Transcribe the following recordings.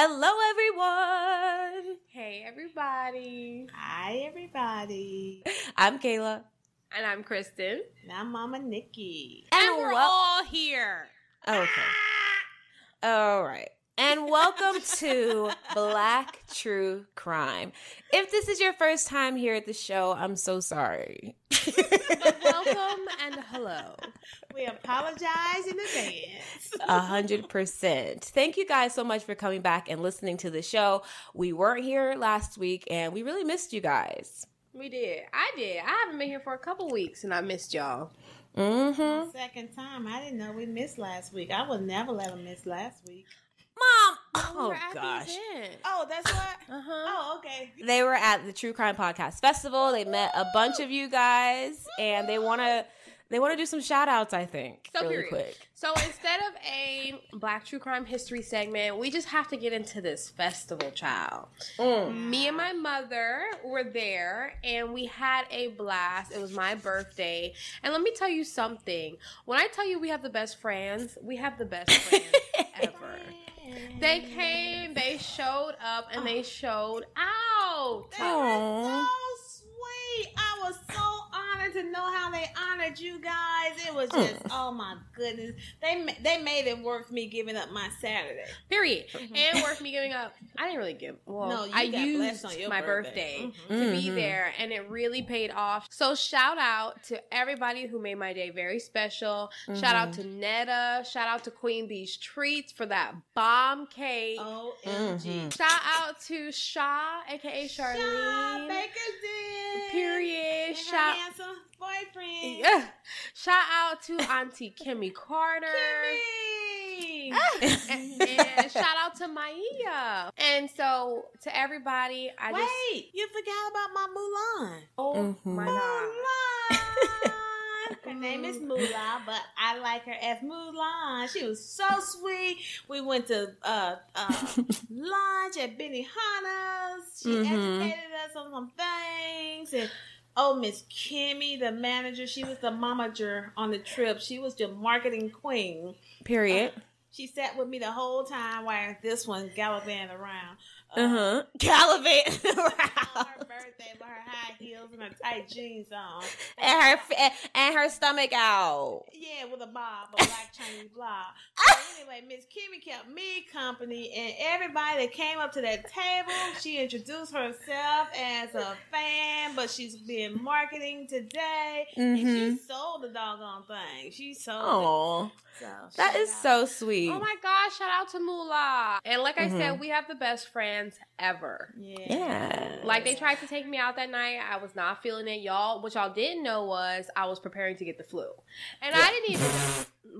Hello, everyone. Hey everybody. Hi, everybody. I'm Kayla. And I'm Kristen. And I'm Mama Nikki. And, we're wel- all here. Oh, okay. Ah! All right. And welcome to Black True Crime. If this is your first time here at the show, I'm so sorry. But welcome and hello. We apologize in advance. A hundred percent. Thank you guys so much for coming back and listening to the show. We weren't here last week and we really missed you guys. We did. I did. I haven't been here for a couple weeks and I missed y'all. Mm-hmm. Second time. I didn't know we missed last week. I would never let them miss last week. Mom! We Oh were at the gosh. Oh, that's what? Uh-huh. Oh, okay. They were at the True Crime Podcast Festival. They met a bunch of you guys and they wanna they wanna do some shout outs, I think. So really period. quick. So instead of a Black True Crime History segment, we just have to get into this festival, child. Me and my mother were there and we had a blast. It was my birthday. And let me tell you something. When I tell you we have the best friends, we have the best friends ever. They came, they showed up, and they oh. showed out. That was so sweet. I was so honored to know how they honored you guys. It was hmm. just, oh my goodness. They they made it worth me giving up my Saturday. Period. Mm-hmm. And worth me giving up. I didn't really give. Well, No, you I got used on your my birthday. birthday, mm-hmm. to be Mhm. there, and it really paid off. So shout out to everybody who made my day very special. Shout out mm-hmm. to Netta. Shout out to Queen Bee's Treats for that bomb cake. OMG. Shout out to Shaw, aka Shaw Charlene. Bakersden. Period. Shout. handsome boyfriend. Yeah. Shout out to Auntie Kimmy Carter. Kimmy. and, and shout out to Maya. And so to everybody, I just Wait, you forgot about my Mulan. oh Mhm. my god. Mulan. Her name is Mulan, but I like her as Mulan. She was so sweet. We went to uh, uh, lunch at Benihana's. She Mhm. educated us on some things. And oh, Miss Kimmy, the manager, she was the momager on the trip. She was the marketing queen. Period. Uh, she sat with me the whole time while this one galloping around. Uh huh. Gallivanting on around. her birthday with her high heels and her tight jeans on. And her f- and her stomach out. Yeah, with a bob, a black Chinese blob. So anyway, Miss Kimmy kept me company, and everybody that came up to that table, she introduced herself as a fan, but she's been marketing today, and she Mhm. sold the doggone thing. She sold Oh, it. So, that shout is out. so sweet. Oh my gosh, shout out to Moolah. And like I Mhm. said, we have the best friends ever. Yeah. Yeah. Like they tried to take me out that night. I was not feeling it. Y'all, what y'all didn't know was I was preparing to get the flu. And I didn't even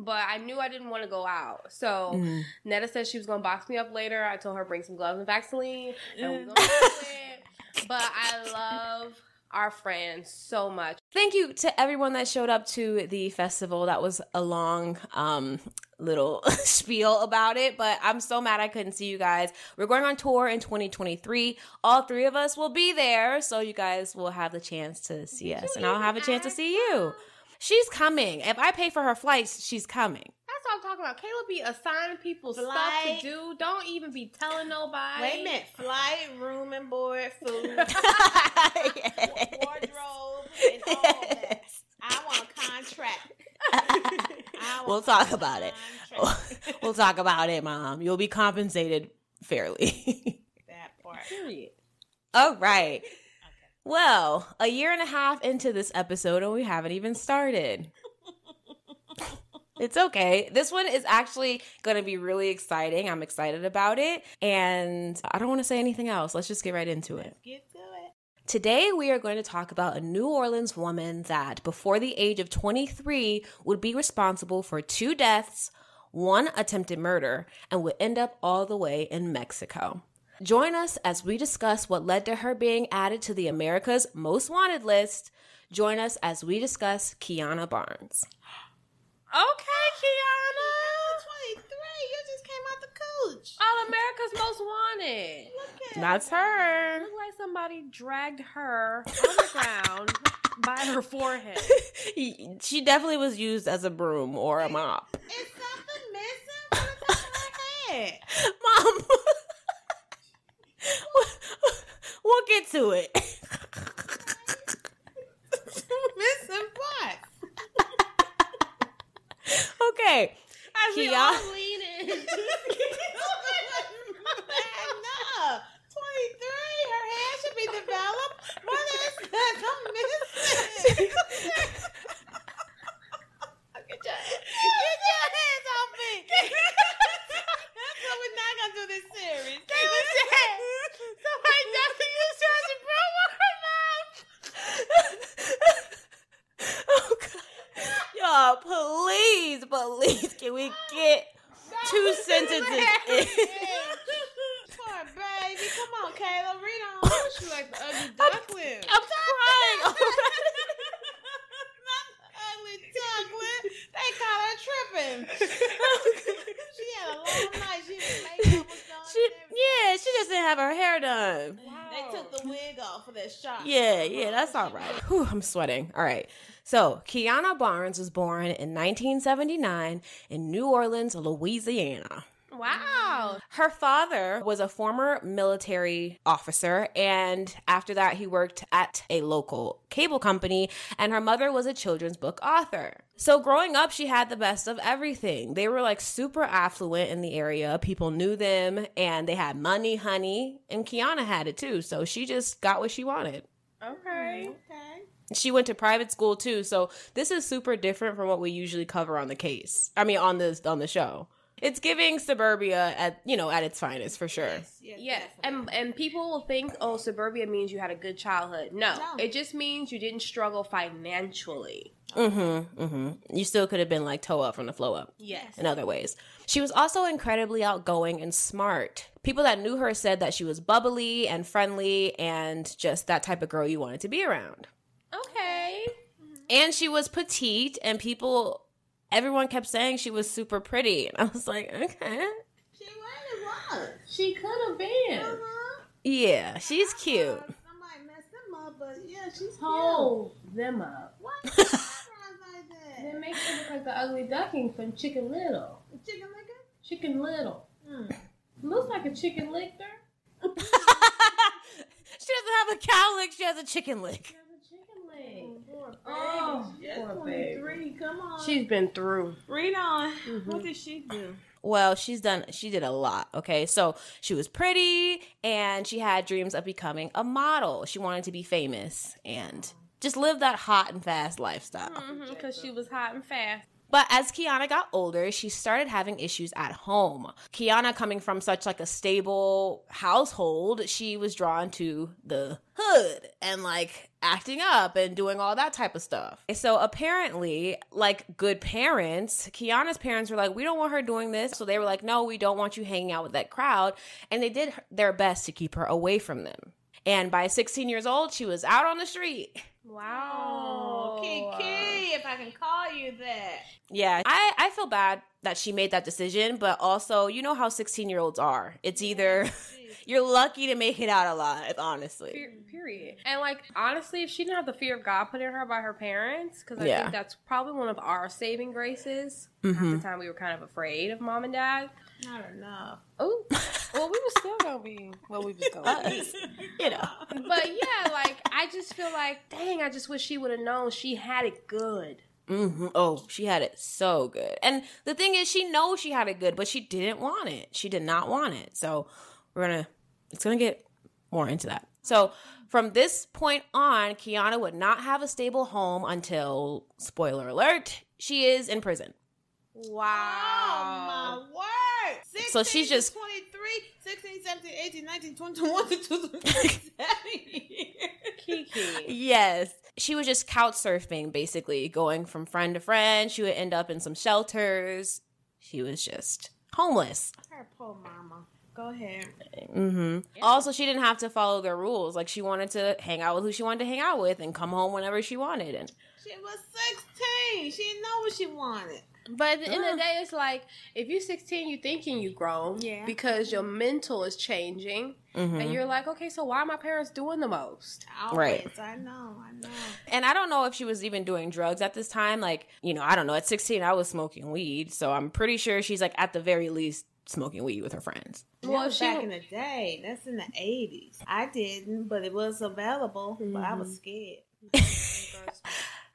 but I knew I didn't want to go out. So Mhm. Netta said she was gonna box me up later. I told her bring some gloves and Vaseline and we Mm. gonna do it. But I love our friends so much. Thank you to everyone that showed up to the festival. That was a long um little spiel about it, but I'm so mad I couldn't see you guys. We're going on tour in 2023. All three of us will be there, so you guys will have the chance to see us and I'll have a chance to see you. She's coming. If I pay for her flights, she's coming. That's what I'm talking about. Kayla be assigning people stuff to do. Don't even be telling nobody. Wait a minute. Flight, room and board, food, wardrobe, and all that. I want a contract. We'll talk about it. we'll talk about it, Mom. You'll be compensated fairly. that part. Period. All right. Well, a year and a half into this episode, and we haven't even started. It's okay. This one is actually going to be really exciting. I'm excited about it. And I don't want to say anything else. Let's just get right into it. Get to it. Today, we are going to talk about a New Orleans woman that, before the age of 23, would be responsible for two deaths, one attempted murder, and would end up all the way in Mexico. Join us as we discuss what led to her being added to the America's Most Wanted list. Join us as we discuss Keana Barnes. Okay, Keana. 23. You just came out the cooch. All America's Most Wanted. Look at That's her. Look like somebody dragged her on the ground by her forehead. She definitely was used as a broom or a mop. Is something missing from the top of her head? Mom, we'll get to it. missing what? Okay. As we all lean in. no. 23. Her hair should be developed. What is that? I'm missing. Get your, get your hands off me. so we're not going to do this series. Somebody definitely used her as a broom on her mouth. oh, God. Y'all, please, please, can we get two sentences in? Poor baby. Come on, Kayla. Read on. She like the ugly duckling. I'm crying. Ugly duckling. They call her tripping. she had a long night. She was makeup was done. she, yeah, she just didn't have her hair done. They took the wig off for that shot. Yeah, yeah, that's all right. Whew, I'm sweating. All right. So, Keana Barnes was born in 1979 in New Orleans, Louisiana. Wow. Her father was a former military officer, and after that, he worked at a local cable company, and her mother was a children's book author. So, growing up, she had the best of everything. They were like super affluent in the area. People knew them, and they had money, honey, and Keana had it too. So, she just got what she wanted. Okay. Okay. She went to private school too, so this is super different from what we usually cover on the case. I mean, on this on the show. It's giving suburbia at you know at its finest for sure. Yes, Yes, definitely. and and people will think, oh, suburbia means you had a good childhood. No, No. it just means you didn't struggle financially. Mm-hmm. Mm-hmm. You still could have been like toe up from the flow up Yes. in other ways. She was also incredibly outgoing and smart. People that knew her said that she was bubbly and friendly and just that type of girl you wanted to be around. Okay. And she was petite, and people, everyone kept saying she was super pretty. And I was like, okay. She really was. She could have been. Uh-huh. Yeah, she's cute. Somebody messed them up, but yeah, she's Hold them up. cute. Why is like that? Then make her look like the ugly duckling from Chicken Little. Chicken licker? Chicken Little. Mm. Looks like a chicken licker. she doesn't have a cow lick, she has a chicken lick. Has a chicken leg. Poor baby. Oh, She's poor 23. Come on. She's been through. Read on. What did she do? Well, she's done, she did a lot, okay? So she was pretty and she had dreams of becoming a model. She wanted to be famous and just live that hot and fast lifestyle. Because Mm-hmm, she was hot and fast. But as Keana got older, she started having issues at home. Keana coming from such like a stable household, she was drawn to the hood and like acting up and doing all that type of stuff. So apparently, like good parents, Keana's parents were like, "We don't want her doing this." So they were like, "No, we don't want you hanging out with that crowd." And they did their best to keep her away from them. And by 16 years old, she was out on the street. Wow. Kiki, if I can call you that. Yeah, I, I feel bad that she made that decision, but also, you know how 16 year olds are. It's either you're lucky to make it out alive, honestly. Per- Period. And like honestly, if she didn't have the fear of God put in her by her parents, because I Yeah. think that's probably one of our saving graces. Mm-hmm. the time we were kind of afraid of mom and dad. Not enough. Oh, well, we were still gonna be what we was gonna be. You know. But yeah, like I just feel like, dang, I just wish she would have known she had it good. Mm-hmm. Oh, she had it so good. And the thing is, she knows she had it good, but she didn't want it. She did not want it. So we're going to, it's going to get more into that. So from this point on, Keana would not have a stable home until, spoiler alert, she is in prison. Oh my word! 16 So she's just- 23. 16, 17, 18, 19, 20, 21, 22, 23, years. Kiki. Yes. She was just couch surfing, basically, going from friend to friend. She would end up in some shelters. She was just homeless. Her poor mama. Go ahead. hmm Also, she didn't have to follow their rules. Like, she wanted to hang out with who she wanted to hang out with and come home whenever she wanted. And She was 16. She didn't know what she wanted. But at the end of the day, it's like if you're 16, you're thinking you grown, Yeah. because your mental is changing, Mhm. and you're like, okay, so why are my parents doing the most? Always. Right. I know. I know. And I don't know if she was even doing drugs at this time. Like, you know, I don't know. At 16, I was smoking weed. So I'm pretty sure she's like at the very least smoking weed with her friends. That Well, was she- back in the day. That's in the 80s. I didn't, but it was available. But I was scared.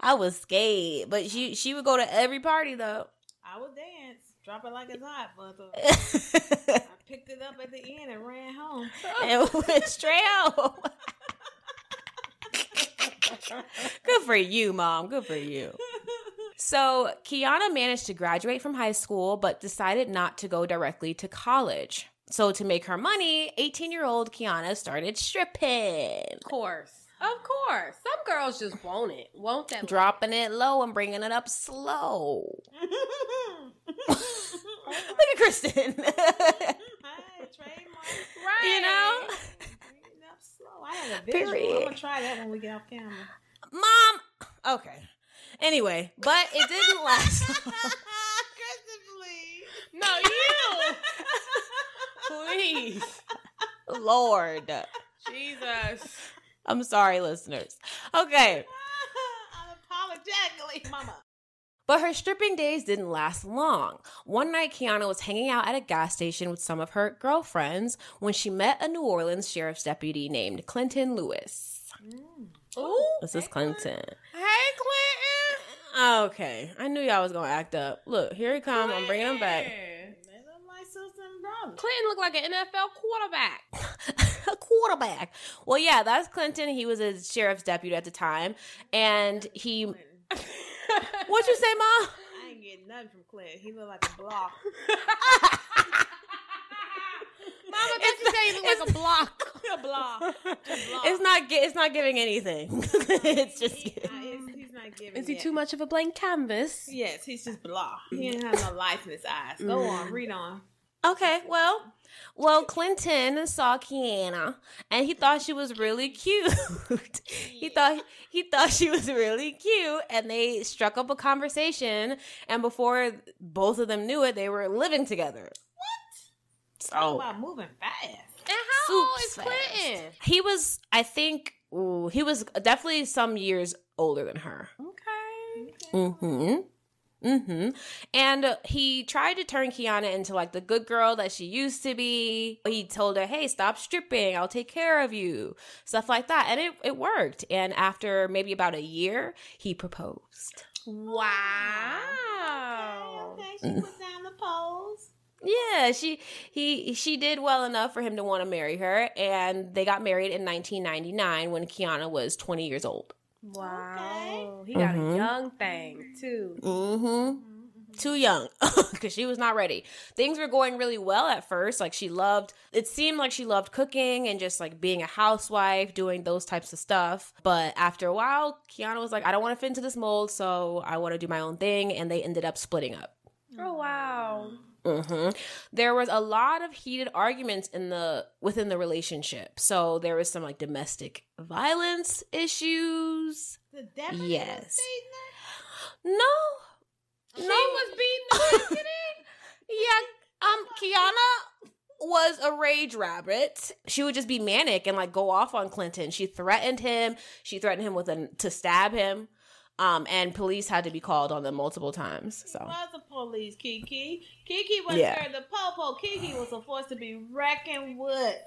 I was scared, but she she would go to every party though. I would dance, drop it like it's hot, but uh, I picked it up at the end and ran home. And went straight home. Good for you, mom. Good for you. So, Keana managed to graduate from high school, but decided not to go directly to college. So, to make her money, 18 year old Keana started stripping, Of course, of course. Some girls just want it, want that. dropping it low and bringing it up slow. Look at Kristen. Hey, trademark. right? you know? Bring it up slow. I had a visual. Period. I'm gonna try that when we get off camera. Mom. Okay. Anyway, but it didn't last. Kristen, please. No, you. Please, Lord. Jesus. I'm sorry, listeners. Okay. Unapologetically, mama. But her stripping days didn't last long. One night, Keana was hanging out at a gas station with some of her girlfriends when she met a New Orleans sheriff's deputy named Clinton Lewis. Mm. Ooh. This is Clinton. Hey, Clinton. Okay. I knew y'all was going to act up. Look, here he come. I'm bringing him back. They look like sister and. Clinton looked like an NFL quarterback. a quarterback. Well, yeah, that's Clinton. He was a sheriff's deputy at the time. And he. What'd you say, mom? I ain't getting nothing from Clint. He looked like a block. Mama, don't you say you look like a block? a block. Just block. It's not. It's not giving anything. it's just. He- uh, it's- he's not giving. Is he that. too much of a blank canvas? Yes, he's just blah. He ain't have no life in his eyes. Go on, read on. Okay, well, well, Clinton saw Keana and he thought she was really cute. he thought he thought she was really cute, and they struck up a conversation. And before both of them knew it, they were living together. What? Talk So about moving fast. And how old is Super Clinton? he was, I think, ooh, he was definitely some years older than her. Okay. Mm-hmm. Mm-hmm. And uh, he tried to turn Keana into like the good girl that she used to be. He told her, hey, stop stripping. I'll take care of you. Stuff like that. And it, it worked. And after maybe about a year, he proposed. Wow. Okay, okay. She put down the poles. Yeah, she he she did well enough for him to want to marry her, and they got married in 1999 when Keana was 20 years old. Wow. He got Mhm. a young thing, too. Mm-hmm. Too young because she was not ready. Things were going really well at first. Like she loved, it seemed like she loved cooking and just like being a housewife, doing those types of stuff. But after a while, Keana was like, I don't want to fit into this mold, so I want to do my own thing. And they ended up splitting up. Oh, wow. Hmm There was a lot of heated arguments in the within the relationship. So there was some like domestic violence issues. The deputy Yes. was beating her? No, She no, was beating the yeah. Um, Keana was a rage rabbit. She would just be manic and like go off on Clinton. She threatened him. She threatened him with a to stab him. Um, and police had to be called on them multiple times. So was the police, Kiki. Kiki was Yeah. there. The popo. Kiki was force to be wrecking with.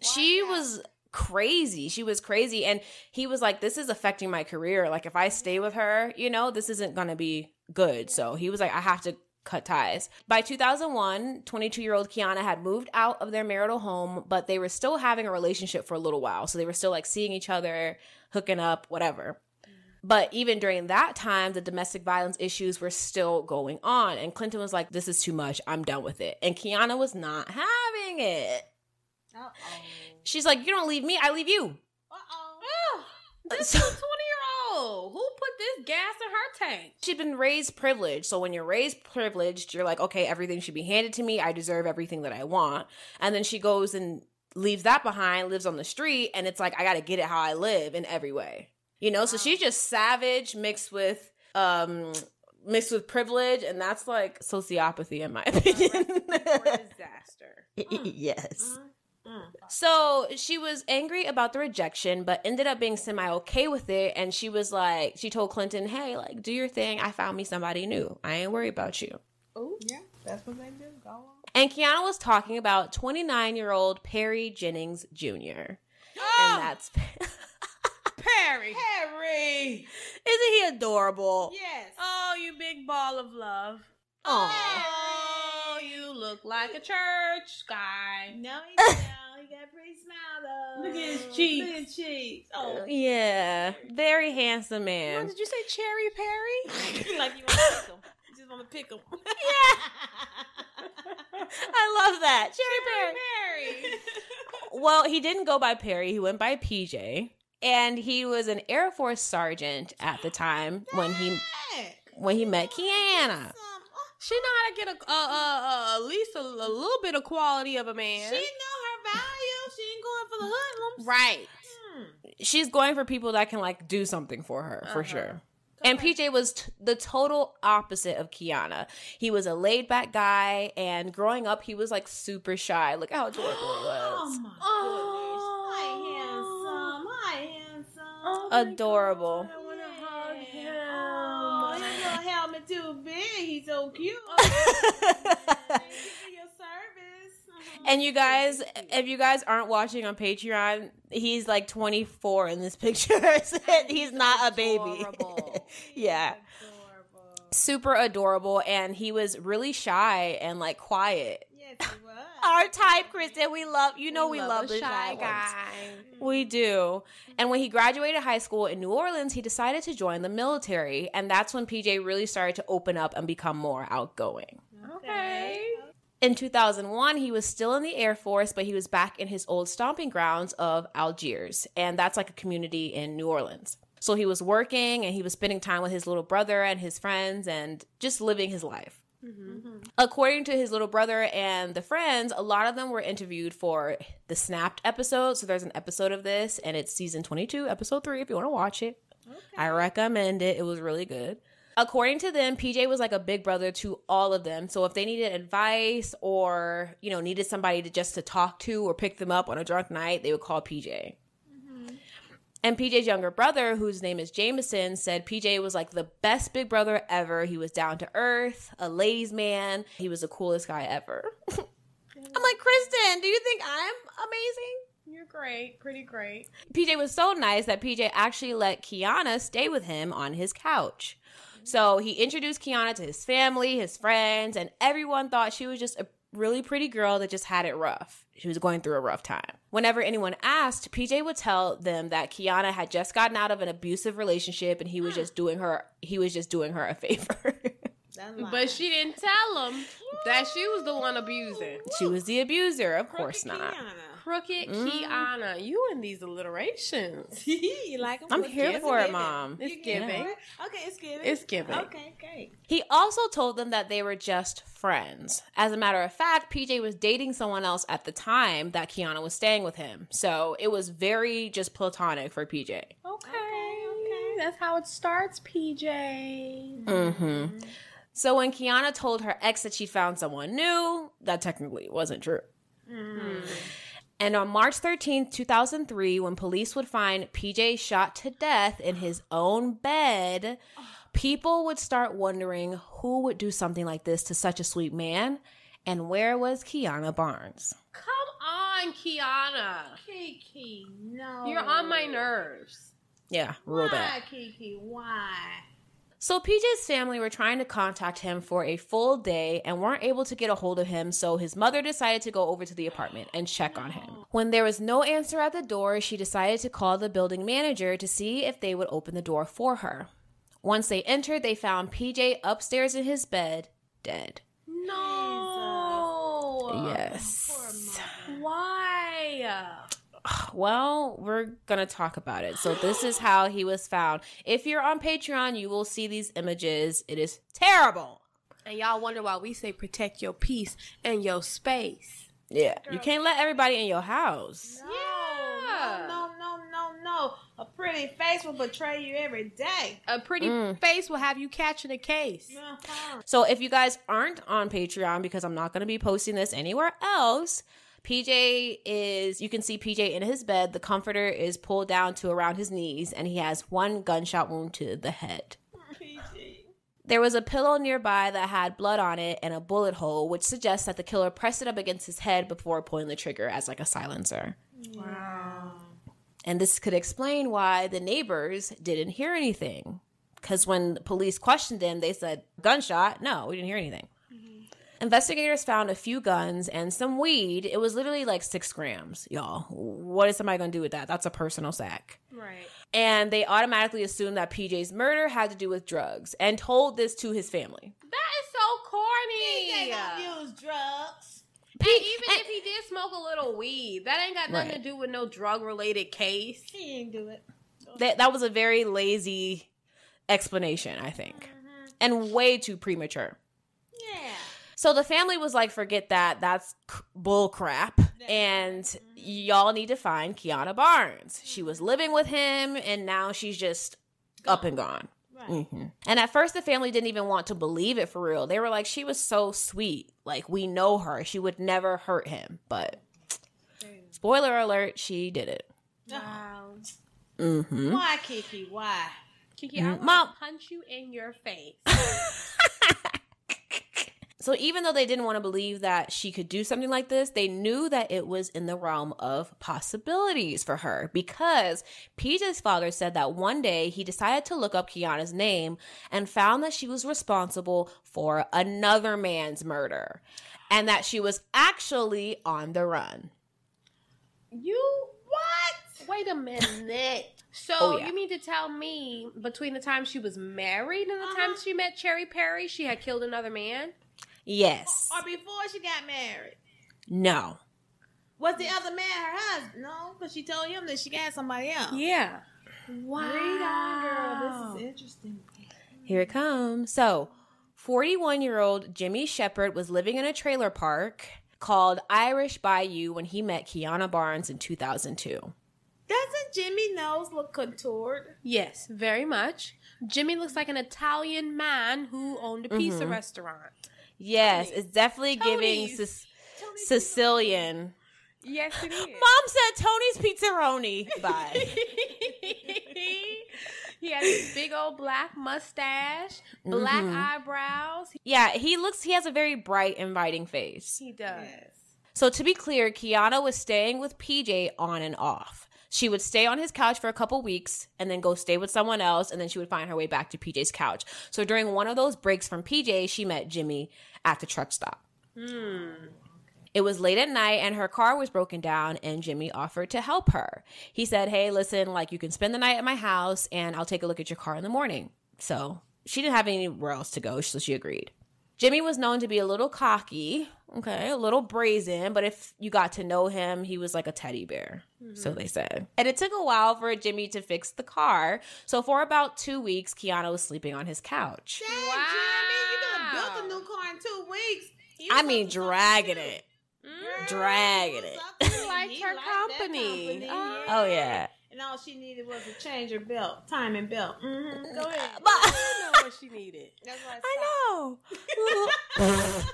she out. was crazy. She was crazy. And he was like, This is affecting my career. Like, if I stay with her, you know, this isn't going to be good. So he was like, I have to cut ties. By 2001, 22 year old Keana had moved out of their marital home, but they were still having a relationship for a little while. So they were still like seeing each other, hooking up, whatever. But even during that time, the domestic violence issues were still going on. And Clinton was like, This is too much. I'm done with it. And Keana was not having it. Uh She's like, You don't leave me, I leave you. oh. Oh, this So- 20 year old. Who put this gas in her tank? She'd been raised privileged. So when you're raised privileged, you're like, okay, everything should be handed to me. I deserve everything that I want. And then she goes and leaves that behind, lives on the street, and it's like, I got to get it how I live in every way. You know, so she's just savage mixed with um mixed with privilege, and that's like sociopathy in my opinion. Or disaster. yes. Mm. So she was angry about the rejection, but ended up being semi okay with it. And she was like, she told Clinton, hey, like, do your thing. I found me somebody new. I ain't worried about you. Oh, yeah. That's what they do. Go on. And Keana was talking about 29 year old Perry Jennings Jr. Oh! And that's, Perry. Harry. isn't he adorable? Yes. Oh, you big ball of love. Oh, you look like a church guy. No, he don't. He got a pretty smile though. Look at his cheeks. Look at his cheeks. Oh, Yeah, very handsome What, man. did you say Cherry Perry? like you want to pick him. You just want to pick him. yeah. I love that. Cherry Perry. Perry. Well, he didn't go by Perry. He went by PJ. And he was an Air Force sergeant at the time when he when he met Keana. She know how to get a, uh, uh, uh, at least a, a little bit of quality of a man. She know her value. She ain't going for the hoodlums. right. Hmm. She's going for people that can like do something for her, for Uh-huh. sure. And PJ was t- the total opposite of Keana. He was a laid back guy, and growing up, he was like super shy. Look how adorable he Oh was. my Oh. Adorable. God, I want to hug him. Oh, his little helmet too big. He's so cute. Thank you for your service. And you guys, if you guys aren't watching on Patreon, he's like 24 in this picture. he's not a baby. Yeah. Adorable. Super adorable. And he was really shy and like quiet. Yes, he was. Our type, Kristen. We love, you know, we, love, a the shy, ones. guy. We do. And when he graduated high school in New Orleans, he decided to join the military. And that's when PJ really started to open up and become more outgoing. Okay. In 2001, he was still in the Air Force, but he was back in his old stomping grounds of Algiers. And that's like a community in New Orleans. So he was working and he was spending time with his little brother and his friends and just living his life. Mm-hmm. According to his little brother and the friends, a lot of them were interviewed for the Snapped episode. So there's an episode of this, and it's season 22, episode 3, if you want to watch it. I recommend it. It was really good. According to them, PJ was like a big brother to all of them. So if they needed advice or, you know, needed somebody to just to talk to or pick them up on a drunk night, they would call PJ. And PJ's younger brother, whose name is Jameson, said PJ was like the best big brother ever. He was down to earth, a ladies' man. He was the coolest guy ever. I'm like, Kristen, do you think I'm amazing? You're great. Pretty great. PJ was so nice that PJ actually let Keana stay with him on his couch. So he introduced Keana to his family, his friends, and everyone thought she was just a really pretty girl that just had it rough. She was going through a rough time. Whenever anyone asked, PJ would tell them that Keana had just gotten out of an abusive relationship and he was just doing her he was just doing her a favor. But she didn't tell him that she was the one abusing. she was the abuser, of course Crooked not. Keana. Crooked Mm. Keana. You and these alliterations. you like 'em? I'm It's here for it, Mom. It's You giving giving. it? Okay, it's giving. It's giving. Okay, great. He also told them that they were just friends. As a matter of fact, PJ was dating someone else at the time that Keana was staying with him. So it was very just platonic for PJ. Okay. okay. That's how it starts, PJ. Mm-hmm. So when Keana told her ex that she found someone new, that technically wasn't true. And on March 13th, 2003, when police would find PJ shot to death in his own bed, people would start wondering who would do something like this to such a sweet man. And where was Keana Barnes? Come on, Keana. Kiki, no. You're on my nerves. Yeah, real Why, bad. Kiki? Why? So PJ's family were trying to contact him for a full day and weren't able to get a hold of him, so his mother decided to go over to the apartment and check on him. When there was no answer at the door, she decided to call the building manager to see if they would open the door for her. Once they entered, they found PJ upstairs in his bed, dead. No. Yes. Why? Well, we're gonna talk about it. So this is how he was found. If you're on Patreon, you will see these images. It is terrible. And y'all wonder why we say protect your peace and your space. Yeah, you can't let everybody in your house. No, Yeah. no, no, no, no, no. A pretty face will betray you every day. A pretty Mm. face will have you catching a case. Uh-huh. So if you guys aren't on Patreon, because I'm not going to be posting this anywhere else, PJ is, you can see PJ in his bed. The comforter is pulled down to around his knees, and he has one gunshot wound to the head. There was a pillow nearby that had blood on it and a bullet hole, which suggests that the killer pressed it up against his head before pulling the trigger as like a silencer. Wow. And this could explain why the neighbors didn't hear anything. Because when police questioned them, they said, gunshot? No, we didn't hear anything. Investigators found a few guns and some weed. It was literally like six grams, y'all. What is somebody gonna do with that? That's a personal sack. Right. And they automatically assumed that PJ's murder had to do with drugs and told this to his family. That is so corny. They don't use drugs. And even if he did smoke a little weed, that ain't got nothing Right. to do with no drug related case. He ain't do it. That, that was a very lazy explanation, I think, mm-hmm. and way too premature. So the family was like, forget that. That's c- bull crap. And y'all need to find Keana Barnes. She was living with him and now she's just up and gone. Right. hmm And at first, the family didn't even want to believe it for real. They were like, she was so sweet. Like, we know her. She would never hurt him. But spoiler alert, she did it. Wow. hmm Why, Kiki? Why? Kiki, I want Mom- to punch you in your face. So even though they didn't want to believe that she could do something like this, they knew that it was in the realm of possibilities for her because PJ's father said that one day he decided to look up Keana's name and found that she was responsible for another man's murder and that she was actually on the run. you what? Wait a minute. So Oh, yeah. you mean to tell me between the time she was married and the Uh-huh. time she met Cherry Perry, she had killed another man? Yes. Or before she got married? No. Was the other man her husband? No, because she told him that she got somebody else. Yeah. Wow. Read on, girl. This is interesting. Here it comes. So, 41 year old Jimmy Shepard was living in a trailer park called Irish Bayou when he met Keana Barnes in 2002. Doesn't Jimmy nose look contoured? Yes, very much. Jimmy looks like an Italian man who owned a pizza Mm-hmm. restaurant. Yes, it's definitely giving Tony's. Sic- Sicilian. Yes, it is. Mom said Tony's Pizzeroni. Bye. he has a big old black mustache, black Mhm. eyebrows. yeah, he looks, he has a very bright, inviting face. He does. So to be clear, Kiana was staying with PJ on and off. She would stay on his couch for a couple weeks and then go stay with someone else, and then she would find her way back to PJ's couch. So during one of those breaks from PJ, she met Jimmy at the truck stop. Hmm. It was late at night and her car was broken down, and Jimmy offered to help her. He said, Hey, listen, like you can spend the night at my house and I'll take a look at your car in the morning. So she didn't have anywhere else to go, so she agreed. Jimmy was known to be a little cocky, okay, a little brazen, but if you got to know him, he was like a teddy bear, so they said. And it took a while for Jimmy to fix the car. So for about two weeks, Keana was sleeping on his couch. Dang, Jimmy, you could have built a new car in two weeks. He I mean, up to something, dragging it. Mm. Dragging it. up He liked her that company. Oh. Oh, yeah. And all she needed was a change her belt, timing belt. Mm-hmm. Go ahead. But- I know what she needed. That's why I know.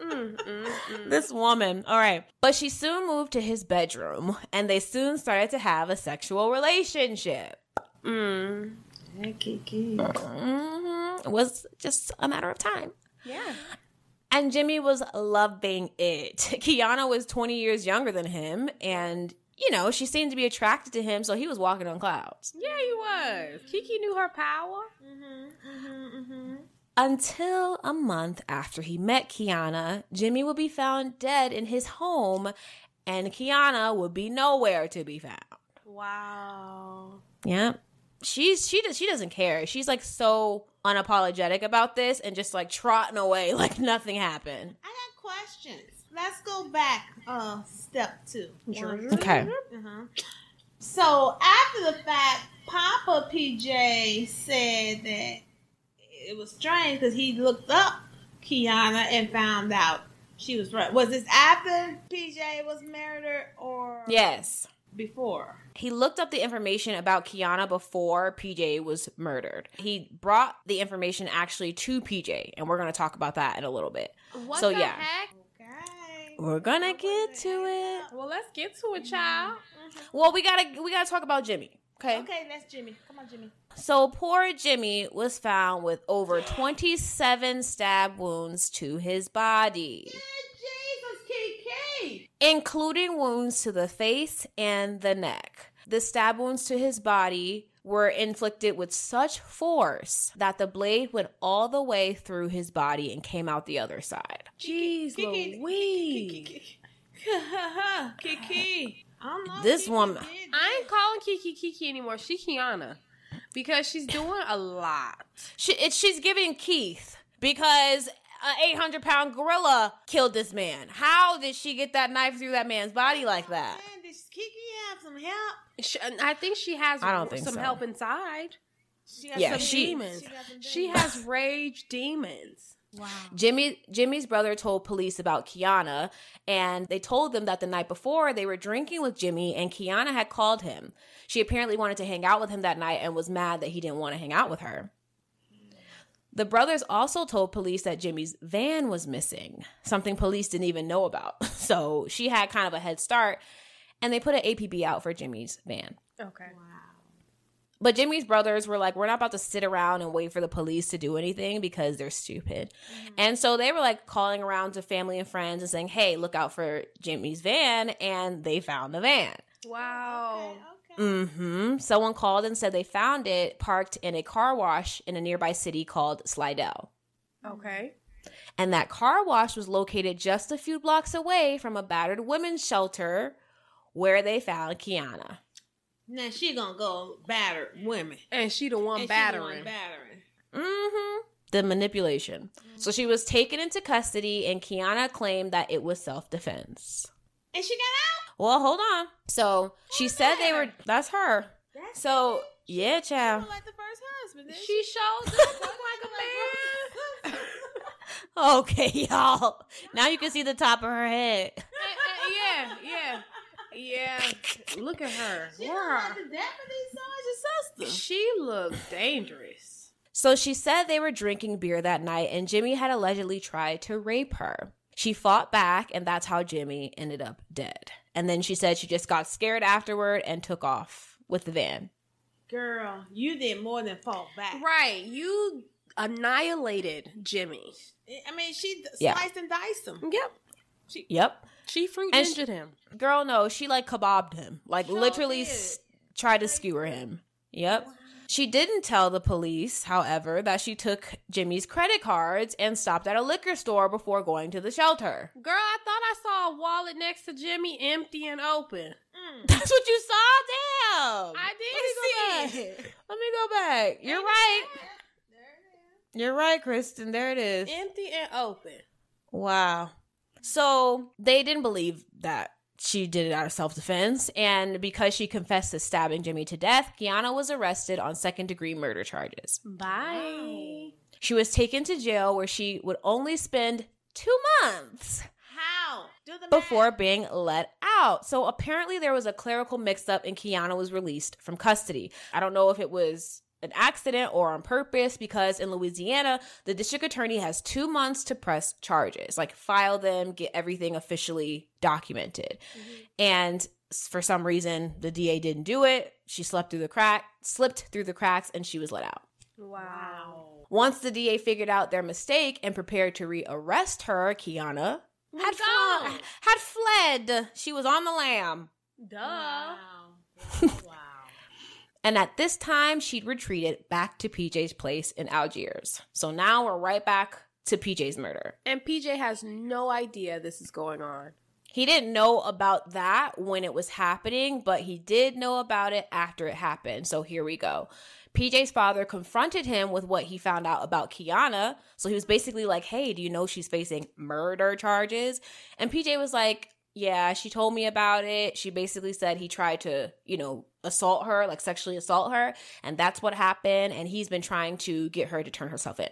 Mm, mm, mm. this woman. All right. But she soon moved to his bedroom and they soon started to have a sexual relationship. Mm. Hey, Kiki. Mhm. It was just a matter of time. Yeah. And Jimmy was loving it. Keana was 20 years younger than him and you know, she seemed to be attracted to him, so he was walking on clouds. Yeah, he was. Kiki knew her power. Mm-hmm, mm-hmm, mm-hmm. Until a month after he met Keana, Jimmy would be found dead in his home, and Keana would be nowhere to be found. Wow. Yeah. She's she does she doesn't care. She's like so unapologetic about this and just like trotting away like nothing happened. I got questions. Let's go back. Uh, step two. Sure. Okay. Uh-huh. So after the fact, Papa PJ said that it was strange because he looked up Keana and found out she was right. Was this after PJ was murdered or Yes. before? He looked up the information about Keana before PJ was murdered. He brought the information actually to PJ, and we're going to talk about that in a little bit. What So, the yeah. heck? We're to get to it. Well, let's get to it, child. Mm-hmm. Well, we got to we got to talk about Jimmy. Okay? Okay, that's Jimmy. Come on, Jimmy. So poor Jimmy was found with over 27 stab wounds to his body, Jesus, Kiki. including wounds to the face and the neck. The stab wounds to his body were inflicted with such force that the blade went all the way through his body and came out the other side. Jeez Kiki. Louise. Kiki. I don't know. This woman- I ain't calling Kiki Kiki anymore. She Keana. Because she's doing a lot. She, it, she's giving Keith because an 800 pound gorilla killed this man. How did she get that knife through that man's body like that? Man, did Kiki have some help? She, uh, I think she has I don't think some so. help inside. She has Yeah, some she- demons. She some She has rage demons. Wow. Jimmy Jimmy's brother told police about Keana and they told them that the night before they were drinking with Jimmy and Keana had called him. She apparently wanted to hang out with him that night and was mad that he didn't want to hang out with her. The brothers also told police that Jimmy's van was missing, something police didn't even know about. So she had kind of a head start and they put an APB out for Jimmy's van. Okay. Wow. But Jimmy's brothers were like, we're not about to sit around and wait for the police to do anything because they're stupid. And so they were like calling around to family and friends and saying, hey, look out for Jimmy's van. And they found the van. Wow. Okay. Mm-hmm. Someone called and said they found it parked in a car wash in a nearby city called Slidell. Okay. And that car wash was located just a few blocks away from a battered women's shelter where they found Keana. Now she gonna go batter women. And she the one And she battering. battering. hmm The manipulation. So she was taken into custody, and Keana claimed that it was self defense. And she got out. Well, hold on. So she said they were. That's her. That's So yeah, she child. looked like the first husband. didn't She showed up like a man. Okay, y'all. Now you can see the top of her head. Yeah, yeah, yeah. Look at her. She Wow. looked like the deputy sister. She looks dangerous. So she said they were drinking beer that night, and Jimmy had allegedly tried to rape her. She fought back, and that's how Jimmy ended up dead. And then she said she just got scared afterward and took off with the van. Girl, you did more than fall back. Right. You annihilated Jimmy. I mean, she Yeah. sliced and diced him. Yep. Yep. She fruit And sh- him. Girl, no, she like kebabbed him. Like Sure literally s- tried to skewer him. Yep. She didn't tell the police, however, that she took Jimmy's credit cards and stopped at a liquor store before going to the shelter. Girl, I thought I saw a wallet next to Jimmy empty and open. Mm. That's what you saw? Damn. I Let me did see go it. back. Let me go back. You're right. There it You're right, Kristen. There it is. Empty and open. Wow. So they didn't believe that she did it out of self defense. And because she confessed to stabbing Jimmy to death, Keana was arrested on second degree murder charges. Bye. She was taken to jail where she would only spend two months How? Do the before being let out. So apparently there was a clerical mix up and Keana was released from custody. I don't know if it was an accident or on purpose because in Louisiana, the district attorney has two months to press charges, like file them, get everything officially documented. Mm-hmm. And for some reason, the DA didn't do it. She slept through the crack, slipped through the cracks, and she was let out. Wow. Once the DA figured out their mistake and prepared to rearrest her, Keana had, fl- had fled. She was on the lam. Duh. Wow. wow. And at this time, she'd retreated back to PJ's place in Algiers. So now we're right back to PJ's murder. And PJ has no idea this is going on. He didn't know about that when it was happening, but he did know about it after it happened. So here we go. PJ's father confronted him with what he found out about Keana. So he was basically like, Hey, do you know she's facing murder charges? And PJ was like, Yeah, she told me about it. She basically said he tried to, you know, assault her, like sexually assault her. And that's what happened. And he's been trying to get her to turn herself in.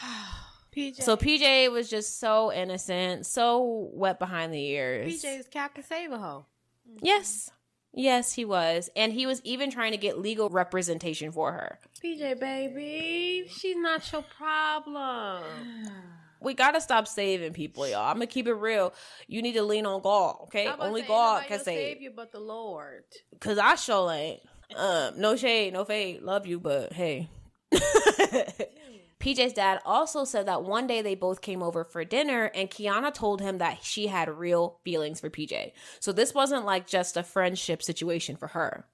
PJ. So PJ was just so innocent, so wet behind the ears. PJ is Captain Save-A-Ho. Mm-hmm. Yes. Yes, he was. And he was even trying to get legal representation for her. PJ, baby, she's not your problem. We gotta stop saving people, y'all. I'm gonna keep it real. You need to lean on God, okay? I'm about to Only say, God can save. save you but the Lord. Cause I sure ain't. Um, no shade, no fade. Love you, but hey. PJ's dad also said that one day they both came over for dinner and Keana told him that she had real feelings for PJ. So this wasn't like just a friendship situation for her.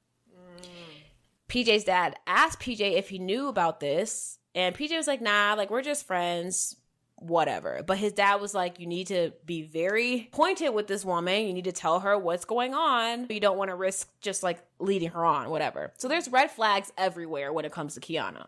PJ's dad asked PJ if he knew about this, and PJ was like, nah, like we're just friends, whatever. But his dad was like, you need to be very pointed with this woman. You need to tell her what's going on. You don't want to risk just like leading her on, whatever. So there's red flags everywhere when it comes to Keana.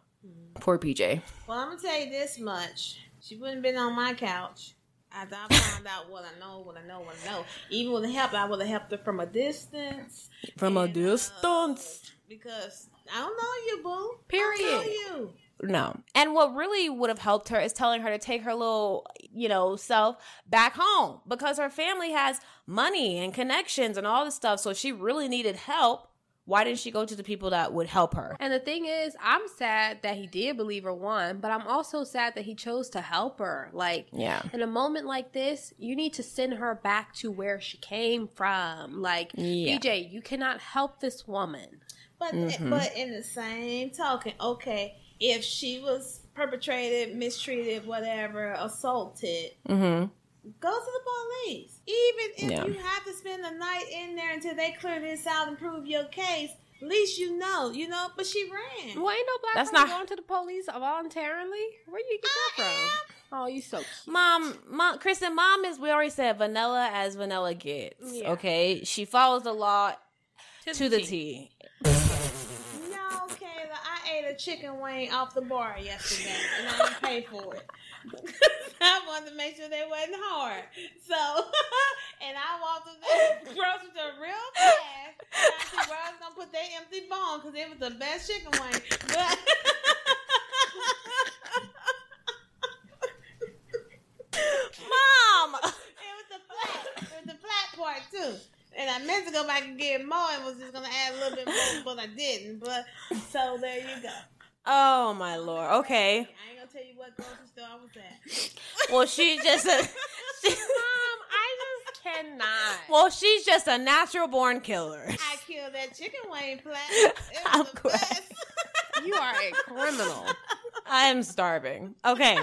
Poor PJ. Well, I'm gonna tell you this much: she wouldn't have been on my couch after I found out what I know, what I know, what I know. Even with the help, I would have helped her from a distance. From a And, uh, distance. because I don't know you, boo. I don't know Period. You. No. And what really would have helped her is telling her to take her little, you know, self back home because her family has money and connections and all this stuff. So if she really needed help, why didn't she go to the people that would help her? And the thing is, I'm sad that he did believe her one, but I'm also sad that he chose to help her. Like, Yeah. in a moment like this, you need to send her back to where she came from. Like, Yeah. PJ, you cannot help this woman. But Mm-hmm. but in the same token, okay, if she was perpetrated, mistreated, whatever, assaulted, Mm-hmm. go to the police. Even if Yeah. you have to spend the night in there until they clear this out and prove your case, at least you know, you know. But she ran. Well, ain't no black That's not- going to the police voluntarily. Where do you get that from? Oh, you so cute. Mom, mom, Kristen, mom is, we already said vanilla as vanilla gets. Yeah. Okay. She follows the law to, the T. a chicken wing off the bar yesterday, and I didn't pay for it. I wanted to make sure they wasn't hard. So, and I walked to the grocery store real fast, to see where I was gonna put that empty bone because it was the best chicken wing. But Mom! it was the flat, it was the flat part too. And I meant to go back and get more and was just gonna add a little bit more, but I didn't. But so there you go. Oh, my Lord. Okay. I ain't gonna tell you what grocery store I was at. Well, she just a. she- Mom, I just cannot. well, she's just a natural born killer. I killed that chicken wing plat. It was I'm the glad. best. you are a criminal. I am starving. Okay.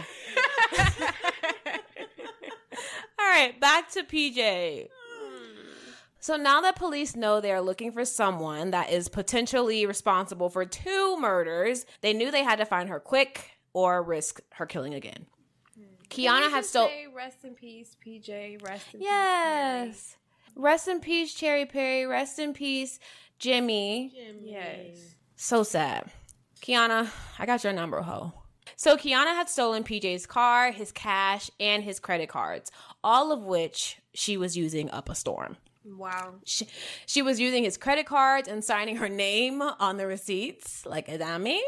All right, back to PJ. So now that police know they are looking for someone that is potentially responsible for two murders, they knew they had to find her quick or risk her killing again. Hmm. Keana had still. Say, rest in peace, PJ. Rest in peace. Yes. Rest in peace, Cherry Perry. Rest in peace, Jimmy. Jimmy. Yes. So sad. Keana, I got your number, ho. So Keana had stolen PJ's car, his cash, and his credit cards, all of which she was using up a storm. Wow. She, she was using his credit cards and signing her name on the receipts, like a dummy.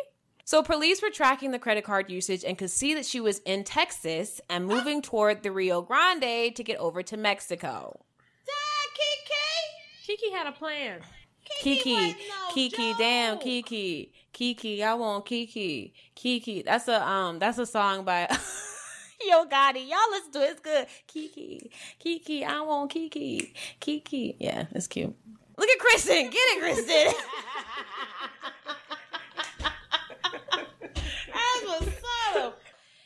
So police were tracking the credit card usage and could see that she was in Texas and moving toward the Rio Grande to get over to Mexico. Dad, Kiki. Kiki had a plan. Kiki, wasn't no Kiki, damn Kiki, Kiki, I want Kiki, Kiki. That's a um, that's a song by Yo Gotti. Y'all listen to it. It's good. Kiki, Kiki, I want Kiki, Kiki. Yeah, it's cute. Look at Kristen. Get it, Kristen. That was subtle.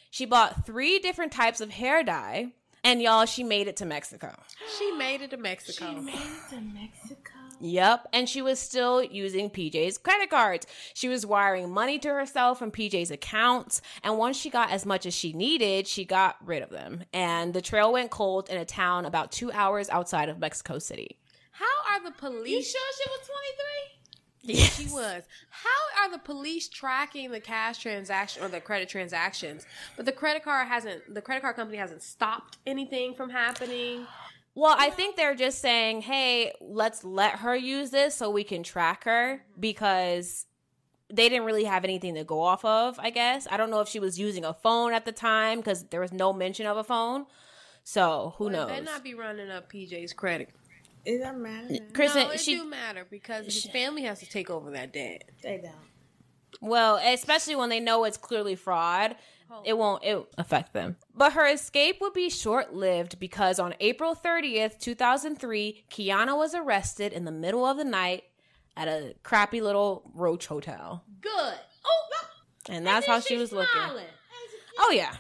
she bought three different types of hair dye, and y'all, she made it to Mexico. She made it to Mexico. She made it to Mexico. Yep. And she was still using PJ's credit cards. She was wiring money to herself from PJ's accounts. And once she got as much as she needed, she got rid of them. And the trail went cold in a town about two hours outside of Mexico City. How are the police? You police? sure she was 23? Yes. She was. How are the police tracking the cash transaction or the credit transactions? But the credit card hasn't. The credit card company hasn't stopped anything from happening. Well, I think they're just saying, hey, let's let her use this so we can track her because they didn't really have anything to go off of, I guess. I don't know if she was using a phone at the time because there was no mention of a phone. So who Well, knows? It better not be running up PJ's credit. It doesn't matter. now. Kristen, no, it she do matter because his family has to take over that debt. They don't. Well, especially when they know it's clearly fraud, it won't it affect them. But her escape would be short-lived because on April 30th, 2003, Kiana was arrested in the middle of the night at a crappy little roach hotel. Good. Oh, And that's how she was looking. Oh yeah.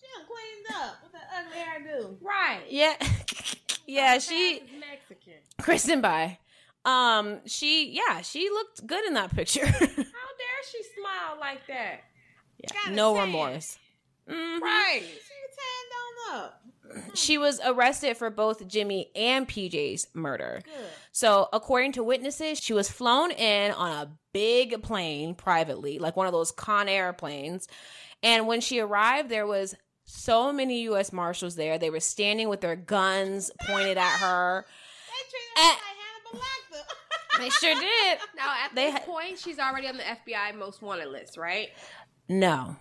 She cleaned up with that ugly hairdo. Right. Yeah. yeah, she Is Mexican. Kristen by. Um she yeah, she looked good in that picture. How dare she smile like that? Yeah, no tan. remorse. Mhm. Right. She tanned on up. She was arrested for both Jimmy and PJ's murder. Good. So, according to witnesses, she was flown in on a big plane privately, like one of those Con Air planes. And when she arrived, there was so many U.S. Marshals there. They were standing with their guns pointed at her. They treated her Eh. like Hannibal Lecter. They sure did. Now at They this ha- point, she's already on the FBI most wanted list, right? No.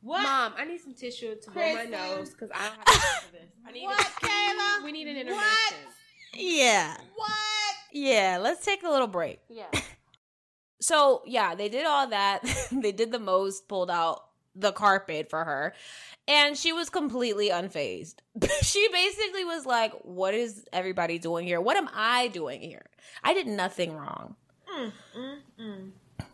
what? Mom, I need some tissue to blow my nose because I don't have time for this. I need What, Kayla? We need an intervention. What? Yeah. What? Yeah. Let's take a little break. Yeah. So, yeah, they did all that. they did the most, pulled out the carpet for her. And she was completely unfazed. she basically was like, What is everybody doing here? What am I doing here? I did nothing wrong. Mm, mm, mm.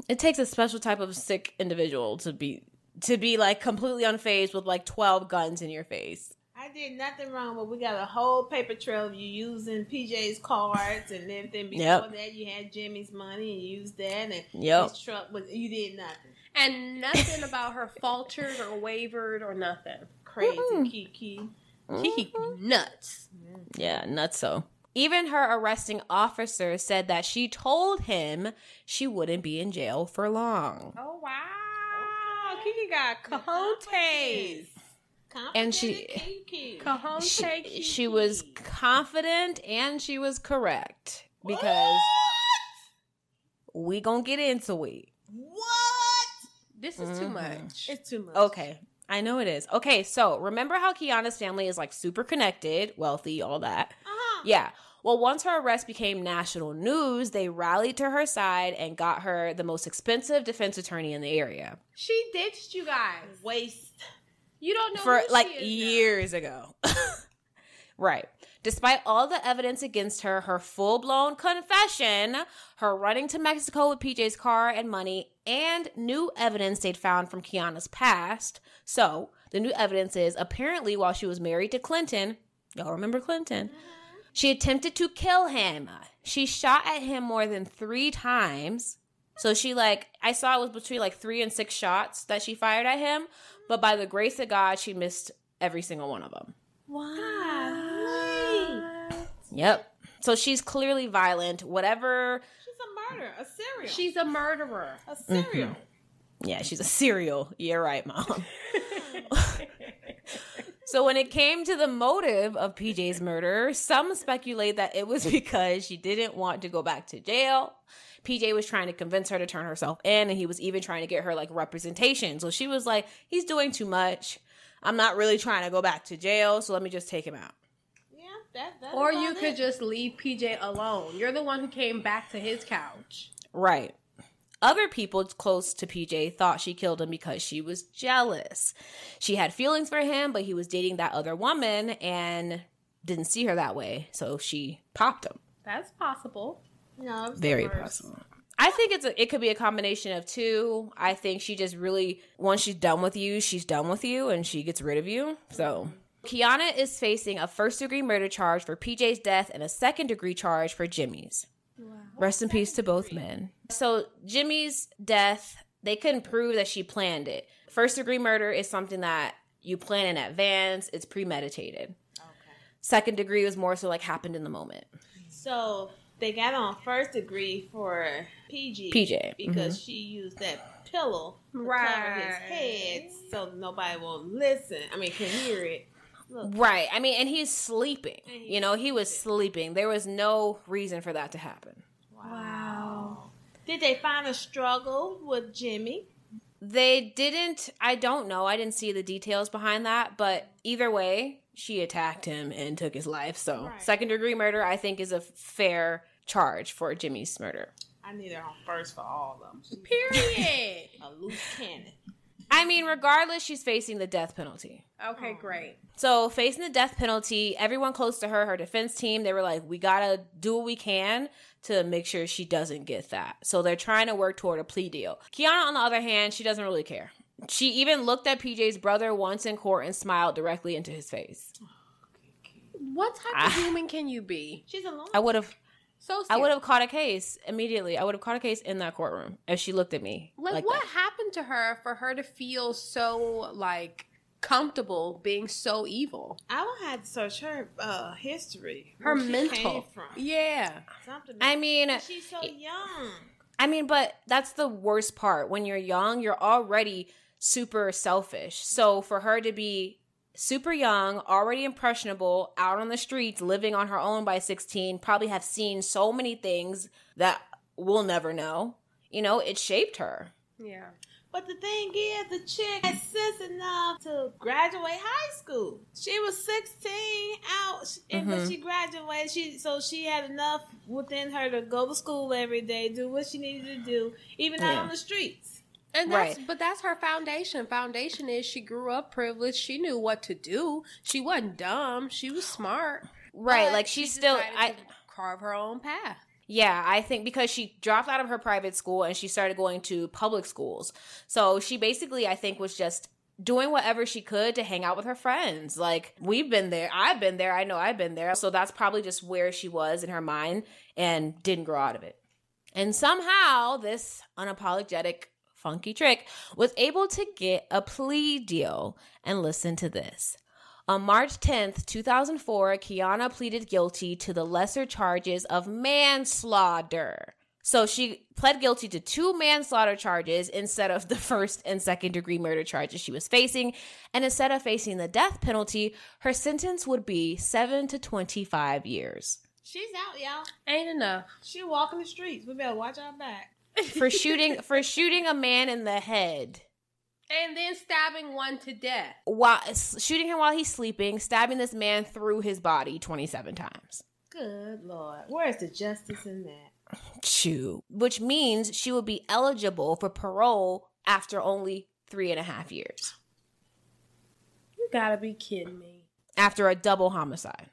It takes a special type of sick individual to be to be like completely unfazed with like 12 guns in your face. I did nothing wrong, but we got a whole paper trail of you using PJ's cards and everything. Before Yep. that, you had Jimmy's money and you used that, and Yep. his truck was you did nothing. And nothing about her faltered or wavered or nothing. Crazy Woohoo. Kiki. Mm-hmm. Kiki nuts. Yeah, nuts so. Even her arresting officer said that she told him she wouldn't be in jail for long. Oh wow. Kiki got cojones. And she- Kiki. Cojones. She, Kiki. she was confident and she was correct because we gonna get into it. what? This is too Mhm. much. It's too much. Okay. I know it is. Okay, so remember how Keana's family is like super connected, wealthy, all that? Uh-huh. Yeah. Well, once her arrest became national news, they rallied to her side and got her the most expensive defense attorney in the area She ditched you guys. Waste. You don't know for who she like is now. years ago. right. Despite all the evidence against her, her full blown confession, her running to Mexico with PJ's car and money, and new evidence they'd found from Keana's past. So, the new evidence is apparently while she was married to Clinton, y'all remember Clinton? Mm-hmm. She attempted to kill him. She shot at him more than three times. So she like I saw it was between like three and six shots that she fired at him, but by the grace of God, she missed every single one of them. Golly. Yep. So she's clearly violent. Whatever. She's a murderer, a serial. She's a murderer. a serial. Mm-hmm. Yeah, she's a serial. You're right, mom. so when it came to the motive of PJ's murder, some speculate that it was because she didn't want to go back to jail. PJ was trying to convince her to turn herself in, and he was even trying to get her like representation. So she was like, "He's doing too much. I'm not really trying to go back to jail, so let me just take him out." Yeah, that, that's Or you about could just leave PJ alone. You're the one who came back to his couch. Right. Other people close to PJ thought she killed him because she was jealous. She had feelings for him, but he was dating that other woman and didn't see her that way, so she popped him. That's possible. no, it Very possible. I think it's a, it could be a combination of two. I think she just really once she's done with you, she's done with you and she gets rid of you. So Keana is facing a first degree murder charge for PJ's death and a second degree charge for Jimmy's. Rest in peace to both men. So Jimmy's death, they couldn't prove that she planned it. First degree murder is something that you plan in advance, it's premeditated. Okay. Second degree was more so like happened in the moment. So they got on first degree for PG. PJ, because mhm. she used that pillow to cover his head so nobody will listen. I mean, can hear it. Look, Right. I mean, and he's sleeping. And he's You know, he was sleeping. There was no reason for that to happen. wow. Did they find a struggle with Jimmy? They didn't, I don't know. I didn't see the details behind that, but either way, she attacked him and took his life. So, Right. second degree murder, I think, is a fair charge for Jimmy's murder. I need her on first for all of them. Period. a loose cannon. I mean, regardless, she's facing the death penalty. okay, great. So, facing the death penalty, everyone close to her, her defense team, they were like, we gotta do what we can to make sure she doesn't get that. So, they're trying to work toward a plea deal. Keana, on the other hand, she doesn't really care. She even looked at PJ's brother once in court and smiled directly into his face. What type Ah. of human can you be? She's alone. I would have So I would have caught a case immediately. I would have caught a case in that courtroom if she looked at me. Like, Like, what that. happened to her for her to feel so like comfortable being so evil? I would have to search her uh, history. Her where she mental. came from. Yeah. Something. I mean, she's so young. I mean, but that's the worst part. When you're young, you're already super selfish. So for her to be super young, already impressionable, out on the streets, living on her own by 16, probably have seen so many things that we'll never know. You know, it shaped her. Yeah. But the thing is, the chick had sense enough to graduate high school. She was 16 out, and Mhm. but she graduated. She so she had enough within her to go to school every day, do what she needed to do, even out on the streets. And that's Right. but that's her foundation. Foundation is she grew up privileged. She knew what to do. She wasn't dumb. She was smart. Right. Like she still I carve her own path. Yeah, I think because she dropped out of her private school and she started going to public schools. So she basically, I think, was just doing whatever she could to hang out with her friends. Like, we've been there. I've been there. I know I've been there. So that's probably just where she was in her mind and didn't grow out of it. And somehow, this unapologetic, funky trick was able to get a plea deal. And listen to this. On March 10th, 2004, Keana pleaded guilty to the lesser charges of manslaughter. So she pled guilty to two manslaughter charges instead of the first and second degree murder charges she was facing. And instead of facing the death penalty, her sentence would be 7 to 25 years She's out, y'all. Ain't enough. She walking the streets. We better watch our back. For shooting for shooting a man in the head. And then stabbing one to death. While shooting him while he's sleeping, stabbing this man through his body 27 times. Good lord, where's the justice in that? Shoot. Which means she would be eligible for parole after only three and a half years. You gotta be kidding me. After a double homicide.